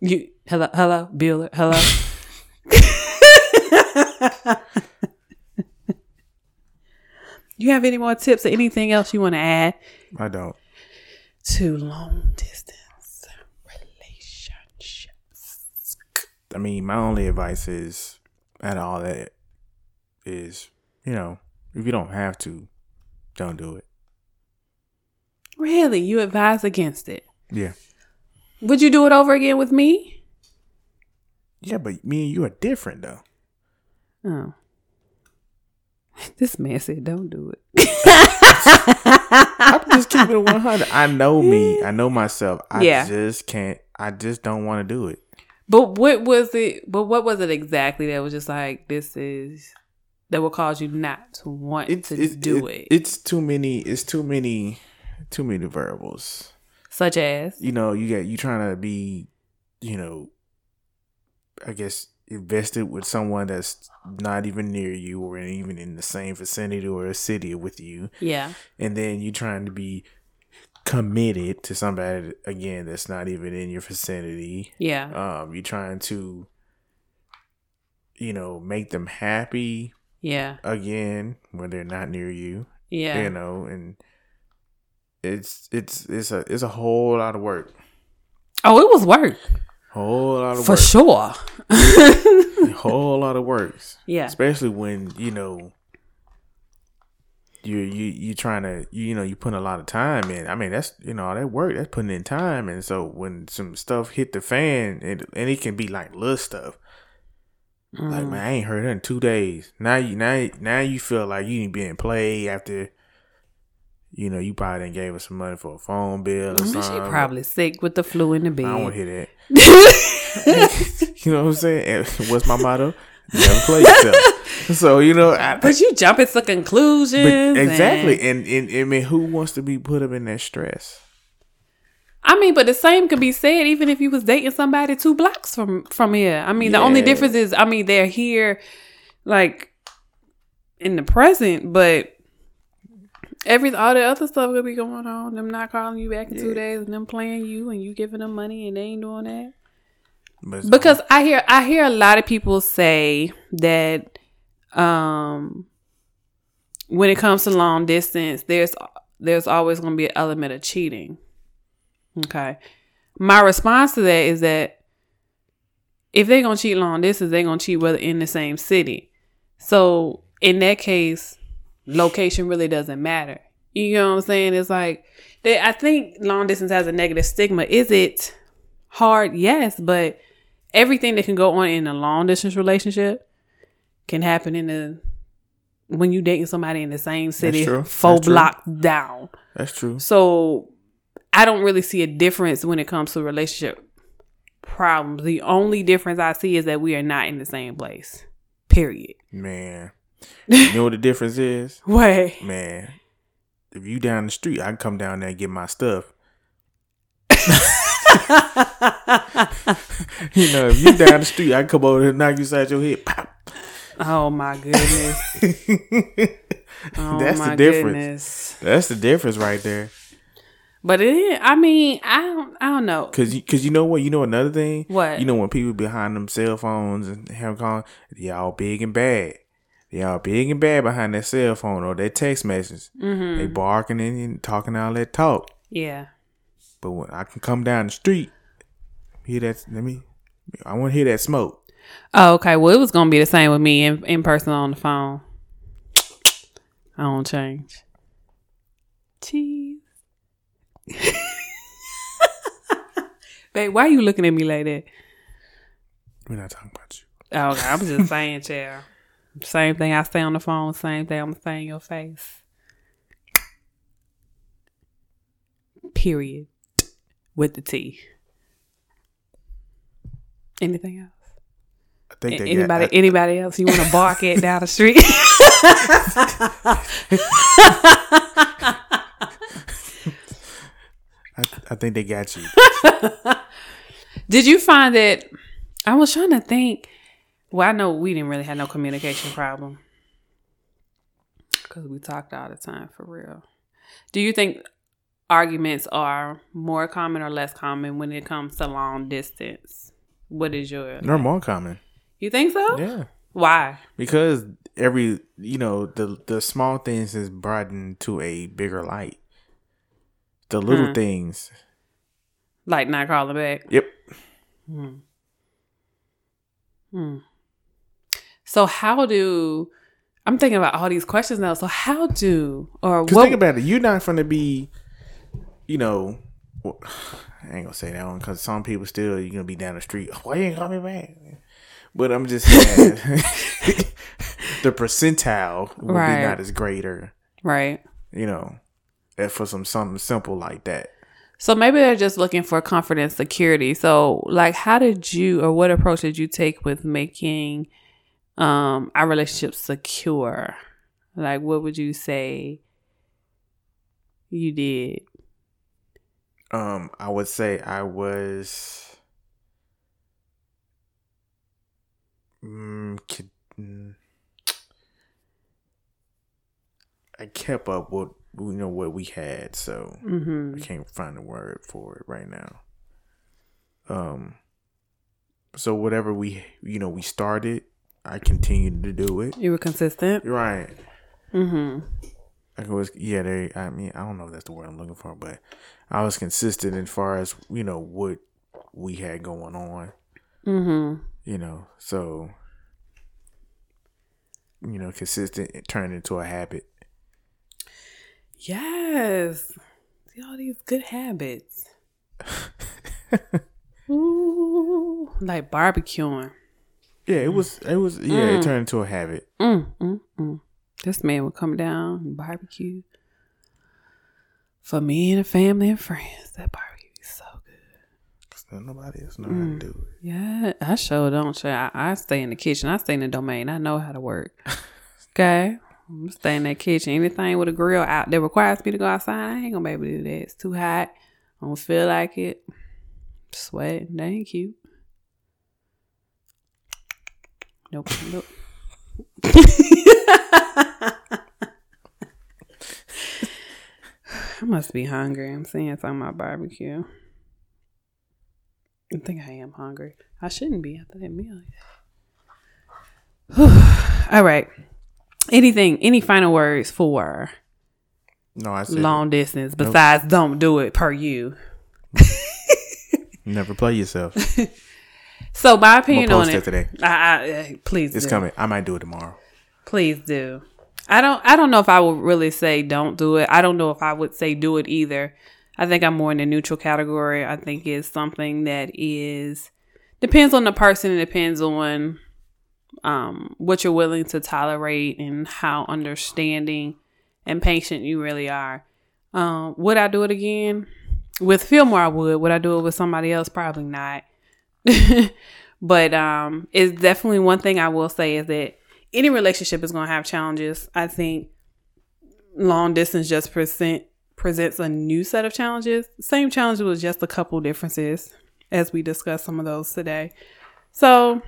S2: You hello hello Bueller hello. you have any more tips or anything else you want to add
S1: I don't.
S2: to long distance relationships?
S1: I mean, my only advice is, out of all that, is you know, if you don't have to, don't do it.
S2: Really, you advise against it.
S1: Yeah.
S2: Would you do it over again with me?
S1: Yeah, but me and you are different though.
S2: Oh. (laughs) This man said, "Don't do it."
S1: I'm just keeping it 100. I know me. (laughs) I know myself. I
S2: Yeah.
S1: just can't. I just don't want to do it.
S2: But what was it? But what was it exactly that was just like this is that will cause you not to want
S1: It's,
S2: to do it,
S1: It's too many. It's too many. Too many variables.
S2: Such as
S1: You know, you got you trying to be, you know, I guess invested with someone that's not even near you or even in the same vicinity or a city with you,
S2: yeah,
S1: and then you trying to be committed to somebody again that's not even in your vicinity.
S2: yeah,
S1: um you're trying to you know make them happy
S2: yeah,
S1: again when they're not near you
S2: yeah.
S1: you know and it's it's it's a it's a whole lot of work
S2: Oh, it was work
S1: whole lot of
S2: for
S1: work
S2: sure.
S1: a (laughs) whole lot of works.
S2: yeah,
S1: especially when you know you you you trying to you, you know you putting a lot of time in. I mean that's you know all that work that's putting in time, and so when some stuff hit the fan, and and it can be like little stuff. Like
S2: Mm.
S1: man, I ain't heard her in two days. Now you now now you feel like you ain't being played after. You know, you probably didn't gave her some money for a phone bill or
S2: Mm,
S1: something.
S2: she probably sick with the flu in the bed.
S1: I don't want to hear that. (laughs) (laughs) you know what I'm saying? What's my motto? Never play yourself. (laughs) so you know, I,
S2: but you jumping to conclusions.
S1: but exactly,
S2: and-
S1: and, and I mean, who wants to be put up in that stress?
S2: I mean, but the same could be said even if you was dating somebody two blocks from from here. I mean, the only difference is, I mean, they're here, like in the present, but every all the other stuff could be going on. Them not calling you back in two days, and them playing you, and you giving them money, and they ain't doing that. Because I hear I hear a lot of people say that um when it comes to long distance, there's there's always going to be an element of cheating. Okay. My response to that is that if they're going to cheat long distance, they're going to cheat whether in the same city. So, in that case, location really doesn't matter. You know what I'm saying? It's like they, I think long distance has a negative stigma. Is it hard? Yes, but everything that can go on in a long distance relationship can happen in the when you dating somebody in the same city, four blocks down.
S1: that's true.
S2: So I don't really see a difference when it comes to relationship problems. The only difference I see is that we are not in the same place. Period.
S1: Man, (laughs) you know what the difference is?
S2: Wait.
S1: Man, if you down the street, I can come down there and get my stuff. (laughs) You know, if you down the street, I can come over and knock you side your head. Pop.
S2: oh my goodness. (laughs) Oh
S1: That's
S2: my
S1: the difference.
S2: goodness.
S1: That's the difference right there.
S2: But it is, I mean, I don't I don't know.
S1: Cause, you, cause you know what? You know another thing.
S2: What?
S1: You know when people behind them cell phones and have calling, they all big and bad. They all big and bad behind that cell phone or that text message.
S2: Mm-hmm.
S1: They barking and talking all that talk.
S2: Yeah.
S1: But when I can come down the street, hear that. Let me. I want to hear that smoke.
S2: Oh, okay. Well, it was gonna be the same with me in, in person on the phone. I don't change. Cheese. Babe, why are you looking at me like that?
S1: We're not talking about you.
S2: Oh, okay. I'm just saying, chair. Same thing I say on the phone, same thing I'm saying in your face. Period. With the T. Anything else?
S1: I think they
S2: anybody
S1: got.
S2: anybody else you want to bark at down the street? (laughs) (laughs)
S1: I, I think they got you. (laughs)
S2: Did you find that? I was trying to think. Well, I know we didn't really have no communication problem because we talked all the time for real. Do you think arguments are more common or less common when it comes to long distance? What is your?
S1: They're more common.
S2: You think so?
S1: Yeah.
S2: Why?
S1: Because every you know the the small things is brought into a bigger light. The little
S2: Hmm.
S1: things.
S2: Like not calling back?
S1: Yep.
S2: Hmm. So how do? I'm thinking about all these questions now. So how do or what?
S1: think about it, you're not going to be, you know, well, (sighs) I ain't gonna say that one because some people still you're gonna be down the street. Why you ain't call me back? But I'm just saying, (laughs) (laughs) the percentile will
S2: Right.
S1: be not as greater,
S2: right.
S1: you know, for some something simple like that.
S2: So maybe they're just looking for comfort and security. So like how did you or what approach did you take with making um our relationship secure? Like what would you say you did?
S1: Um, I would say I was. Mm, mm, I kept up with you know what we had, so
S2: Mhm.
S1: I can't find a word for it right now. Um, so whatever we you know we started, I continued to do it.
S2: You were consistent?
S1: Right.
S2: mm-hmm
S1: I was yeah. They. I mean, I don't know if that's the word I'm looking for, but I was consistent as far as you know what we had going on.
S2: Mhm.
S1: You know, so you know, consistent it turned into a habit.
S2: Yes. See all these good habits. (laughs) Ooh, like barbecuing.
S1: Yeah, it was. It was. Yeah, it turned into a habit.
S2: Mm, mm, mm. This man would come down and barbecue for me and the family and friends. That barbecue is so good.
S1: 'Cause nobody else know how to do it.
S2: Yeah, I sure don't. Sure, I, I stay in the kitchen. I stay in the domain. I know how to work. (laughs) Okay, I'm stay in that kitchen. Anything with a grill out that requires me to go outside, I ain't gonna be able to do that. It's too hot. I don't feel like it. Sweat. That ain't cute. Nope. Nope. (laughs) I must be hungry. I'm seeing something about barbecue. I think I am hungry. I shouldn't be after that meal. (sighs) All right. Anything, any final words for
S1: No, I said
S2: long distance besides don't do it per you? (laughs)
S1: never play yourself. (laughs)
S2: So my opinion on it,
S1: it today.
S2: I, I, uh, please
S1: It's
S2: do.
S1: coming. I might do it tomorrow.
S2: Please do. I don't I don't know if I would really say don't do it. I don't know if I would say do it either. I think I'm more in the neutral category. I think it's something that is depends on the person, it depends on um what you're willing to tolerate and how understanding and patient you really are. Um would I do it again? With Fillmore I would. Would I do it with somebody else? Probably not. (laughs) but um it's definitely one thing I will say is that any relationship is going to have challenges. I think long distance just present presents a new set of challenges. Same challenge with just a couple differences as we discussed some of those today. So,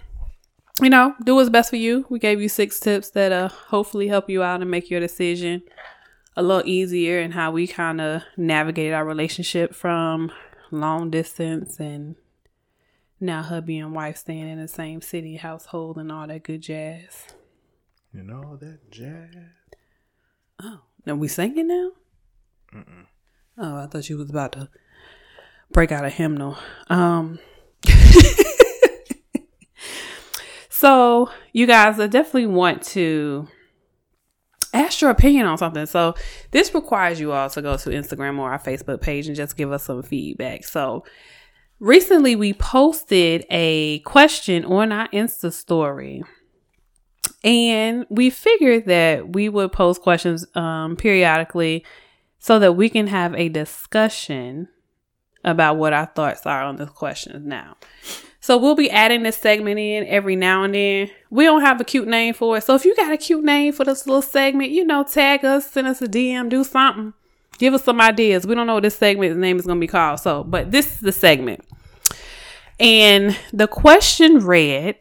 S2: you know, do what's best for you. We gave you six tips that uh hopefully help you out and make your decision a little easier and how we kind of navigated our relationship from long distance and now hubby and wife staying in the same city household and all that good jazz.
S1: You know that jazz.
S2: Oh, are we singing now? Oh, I thought you was about to break out a hymnal. Um, (laughs) so you guys, I definitely want to ask your opinion on something. So this requires you all to go to Instagram or our Facebook page and just give us some feedback. So recently we posted a question on our Insta story. And we figured that we would post questions um, periodically so that we can have a discussion about what our thoughts are on the questions now. So we'll be adding this segment in every now and then. We don't have a cute name for it. So if you got a cute name for this little segment, you know, tag us, send us a DM, do something. Give us some ideas. We don't know what this segment's name is going to be called. So, but this is the segment. And the question read,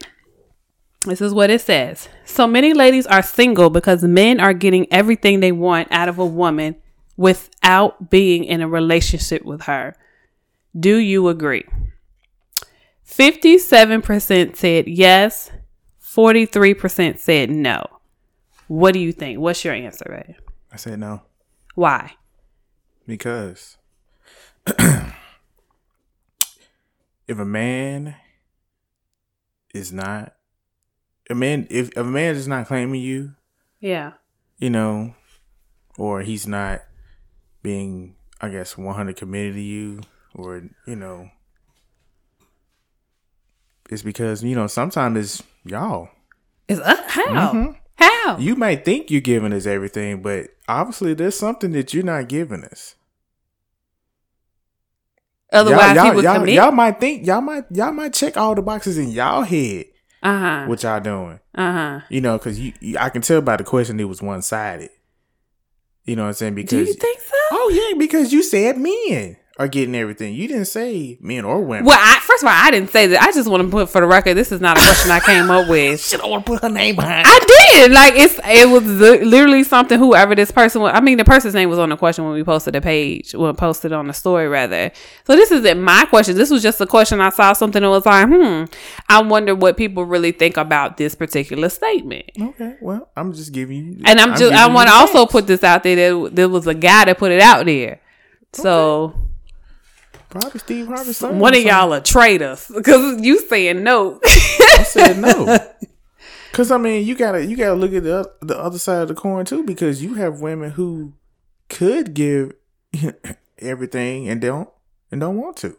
S2: this is what it says. So many ladies are single because men are getting everything they want out of a woman without being in a relationship with her. Do you agree? 57% said yes, 43% said no. What do you think? What's your answer, Ray?
S1: I said no
S2: Why?
S1: because (clears throat) if a man is not a man, if, if a man is not claiming you,
S2: Yeah.
S1: you know, or he's not being, I guess, 100 committed to you, or, you know, it's because, you know, sometimes it's y'all.
S2: Is uh, how?
S1: Mhm.
S2: How?
S1: You might think you're giving us everything, but obviously there's something that you're not giving us.
S2: Otherwise,
S1: y'all,
S2: would
S1: y'all, y'all might think y'all might y'all might check all the boxes in y'all head
S2: Uh huh.
S1: what y'all doing.
S2: Uh huh.
S1: You know, because you, you I can tell by the question it was one sided. You know what I'm saying? Because Do
S2: you think so?
S1: oh yeah, because you said men are getting everything. You didn't say men or women.
S2: Well, I, first of all, I didn't say that. I just want to put for the record, this is not a question I came up with. (laughs)
S1: Shit, I want to put her name behind.
S2: I did. Like it's it was literally something. Whoever this person was, I mean, the person's name was on the question when we posted the page, when posted on the story rather. So this isn't my question. This was just a question. I saw something that was like, hmm. I wonder what people really think about this particular statement.
S1: okay, well, I'm just giving you.
S2: And I'm, just I want to also put this out there that there was a guy that put it out there. So
S1: probably Steve Harvey. son
S2: one of y'all are traitors because you saying no.
S1: I said no. (laughs) Cause I mean, you gotta you gotta look at the the other side of the coin too, because you have women who could give (laughs) everything and don't and don't want to.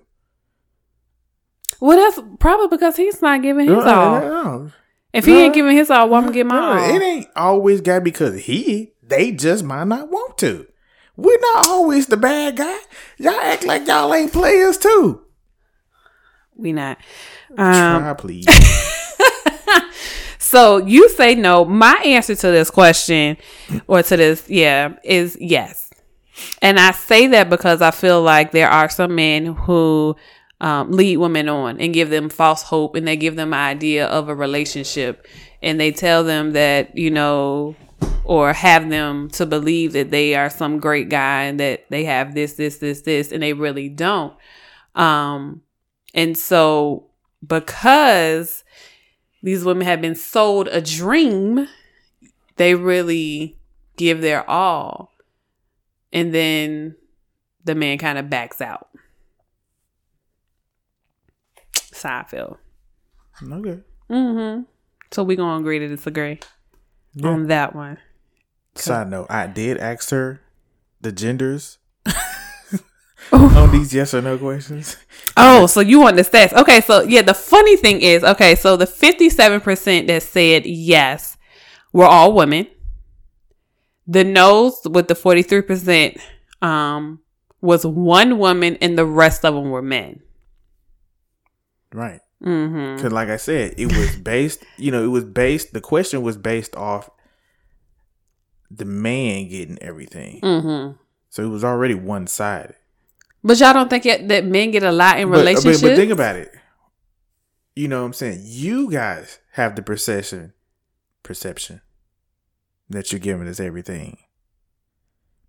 S2: well, that's probably because he's not giving his
S1: No,
S2: all.
S1: no.
S2: If he
S1: No.
S2: ain't giving his all, well, I'm gonna get mine.
S1: It ain't always got because he. They just might not want to. We're not always the bad guy. Y'all act like y'all ain't players too.
S2: We not. Um,
S1: Try please. (laughs)
S2: so you say no. My answer to this question, or to this, yeah, is yes. And I say that because I feel like there are some men who um, lead women on and give them false hope and they give them an idea of a relationship and they tell them that, you know, or have them to believe that they are some great guy and that they have this, this, this, this, and they really don't. Um, and so because these women have been sold a dream, they really give their all. And then the man kind of backs out. Seinfeld.
S1: Okay.
S2: Mm-hmm. So we gonna agree to disagree
S1: Yeah.
S2: on that one.
S1: Side note: I did ask her the genders (laughs) on these yes or no questions.
S2: Oh, so you want the stats? Okay, so yeah, the funny thing is, okay, so the fifty-seven percent that said yes were all women. The no's with the forty-three percent um was one woman, and the rest of them were men.
S1: Right.
S2: Mm-hmm.
S1: Because, like I said, it was (laughs) based. You know, it was based. The question was based off the man getting everything.
S2: Mm-hmm.
S1: So it was already one sided.
S2: But y'all don't think it, that men get a lot in
S1: But, but,
S2: relationships?
S1: but think about it. You know what I'm saying? You guys have the perception, perception that you're giving us everything.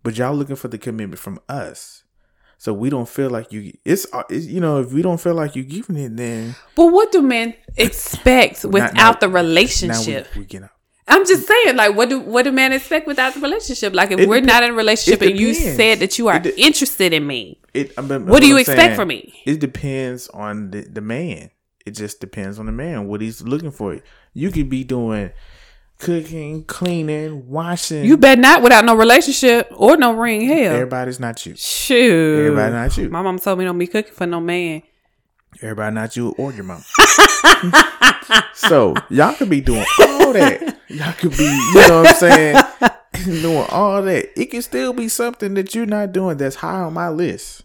S1: But y'all looking for the commitment from us. So we don't feel like you. It's, uh, it's you know if we don't feel like you're giving it, then
S2: But what do men expect without
S1: now-
S2: the relationship?
S1: we, we get out.
S2: I'm just saying, like, what do what do men expect without the relationship? Like, if
S1: It
S2: we're not in a relationship and you said that you are
S1: de-
S2: interested in me,
S1: It. I mean,
S2: what do you
S1: I'm
S2: expect
S1: saying,
S2: from me?
S1: It depends on the, the man. It just depends on the man what he's looking for. You could be doing cooking, cleaning, washing.
S2: You bet not without no relationship or no ring. Hell,
S1: Everybody's not you.
S2: shoot.
S1: Everybody not you.
S2: My mom told me don't be cooking for no man.
S1: Everybody not you or your mom. (laughs) so y'all could be doing all that. Y'all could be, you know what I'm saying, (laughs) doing all that. It can still be something that you're not doing that's high on my list.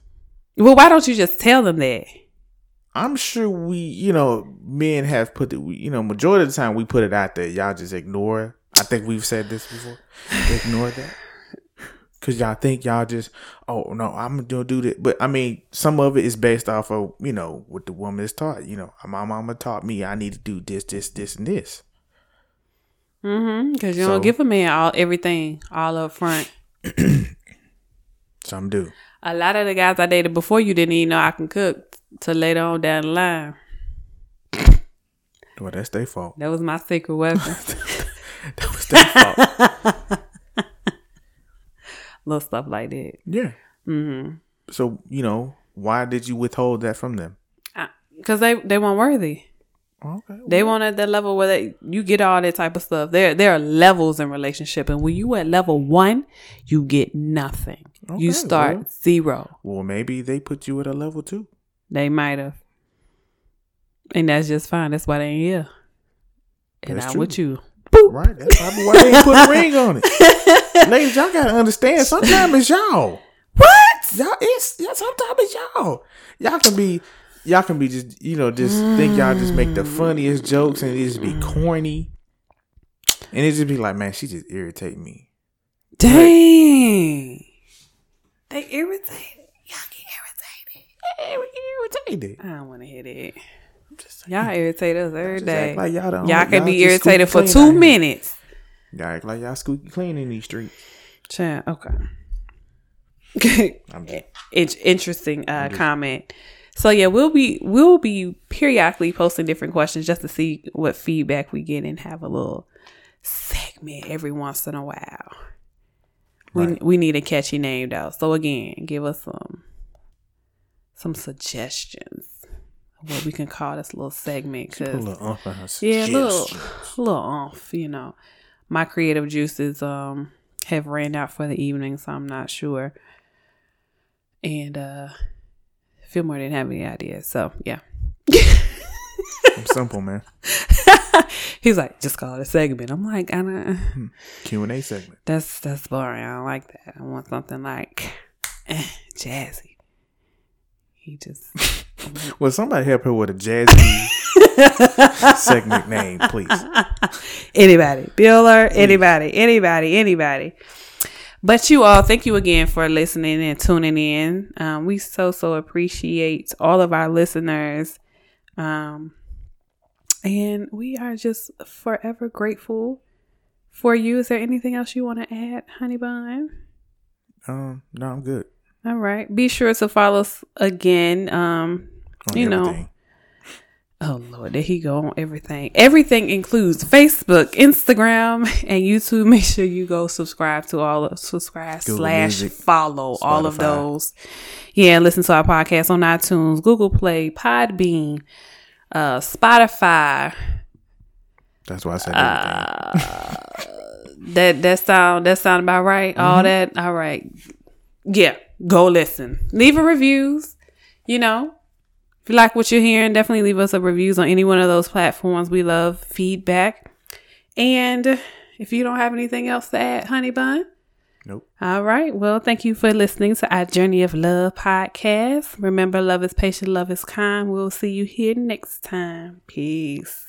S2: Well, why don't you just tell them that?
S1: I'm sure we, you know, men have put the, you know, majority of the time we put it out there. Y'all just ignore it. I think we've said this before. Ignore that. (laughs) Cause y'all think y'all just, oh no, I'm gonna do that. But I mean, some of it is based off of, you know, what the woman is taught. You know, my mama taught me I need to do this, this, this, and this.
S2: Mm-hmm. Because you
S1: So-
S2: don't give a man all everything all up front. (clears throat) (clears throat)
S1: Some do.
S2: A lot of the guys I dated before you didn't even know I can cook till later on down the line.
S1: Well, that's their fault.
S2: That was my secret weapon. (laughs)
S1: That was their fault. (laughs)
S2: Little stuff like that.
S1: Yeah.
S2: Mm-hmm.
S1: So, you know, why did you withhold that from them?
S2: Because they, they weren't worthy.
S1: Okay.
S2: They want at that level where they, you get all that type of stuff. There there are levels in relationship, and when you at level one, you get nothing. you start
S1: well.
S2: zero.
S1: Well, maybe they put you at a level two.
S2: They might have, and that's just fine. That's why they ain't here. And
S1: That's
S2: I'm
S1: true.
S2: with you.
S1: Right. That's probably why they ain't put a (laughs) ring on it. Ladies, y'all gotta understand. Sometimes it's y'all.
S2: What?
S1: Y'all, it's yeah. Sometimes it's y'all. Y'all can be, y'all can be just you know just think y'all just make the mm. funniest jokes and it just be mm. corny, and it just be like, man, she just irritate me.
S2: Dang. They irritated. Y'all irritated.
S1: Hey, we get irritated.
S2: I don't want to hear that.
S1: Just.
S2: Y'all irritate us every
S1: Just
S2: day.
S1: like y'all don't.
S2: y'all can be irritated for two minutes.
S1: Y'all act like y'all squeaky clean in these streets.
S2: Chan, okay.
S1: I'm just, (laughs)
S2: it's interesting uh, comment. So yeah, we'll be we'll be periodically posting different questions just to see what feedback we get and have a little segment every once in a while. We
S1: Right.
S2: we need a catchy name though. So again, give us some some suggestions what we can call this little segment because yeah, a little, a little off, you know. My creative juices um have ran out for the evening, so I'm not sure. And uh Fillmore didn't have any ideas, so yeah.
S1: I'm simple, man. (laughs)
S2: He's like, just call it a segment. I'm like, I don't,
S1: Q and A segment.
S2: that's that's boring. I don't like that. I want something like eh, jazzy. He just (laughs)
S1: Well, somebody help her with a jazzy (laughs) segment name, please. (laughs)
S2: anybody, Bueller, anybody, anybody, anybody. But you all, thank you again for listening and tuning in. Um, we so so appreciate all of our listeners. Um, and we are just forever grateful for you. Is there anything else you want to add, Honey Bun?
S1: Um, no, I'm good.
S2: All right. Be sure to follow us again. Um,
S1: On
S2: you know. Oh Lord, there he go on everything. Everything includes Facebook, Instagram, and YouTube. (laughs) Make sure you go subscribe to all of subscribe
S1: Google
S2: slash
S1: Music,
S2: follow all of those. Yeah, listen to our podcast on iTunes, Google Play, Podbean, uh, Spotify.
S1: That's why I said
S2: Uh. That that sound that sound about right. All that all right. Yeah, go listen. Leave a reviews. You know, if you like what you're hearing, definitely leave us a reviews on any one of those platforms. We love feedback. And if you don't have anything else to add, Honey Bun.
S1: Nope.
S2: All right. Well, thank you for listening to our Journey of Love podcast. Remember, love is patient, love is kind. We'll see you here next time. Peace.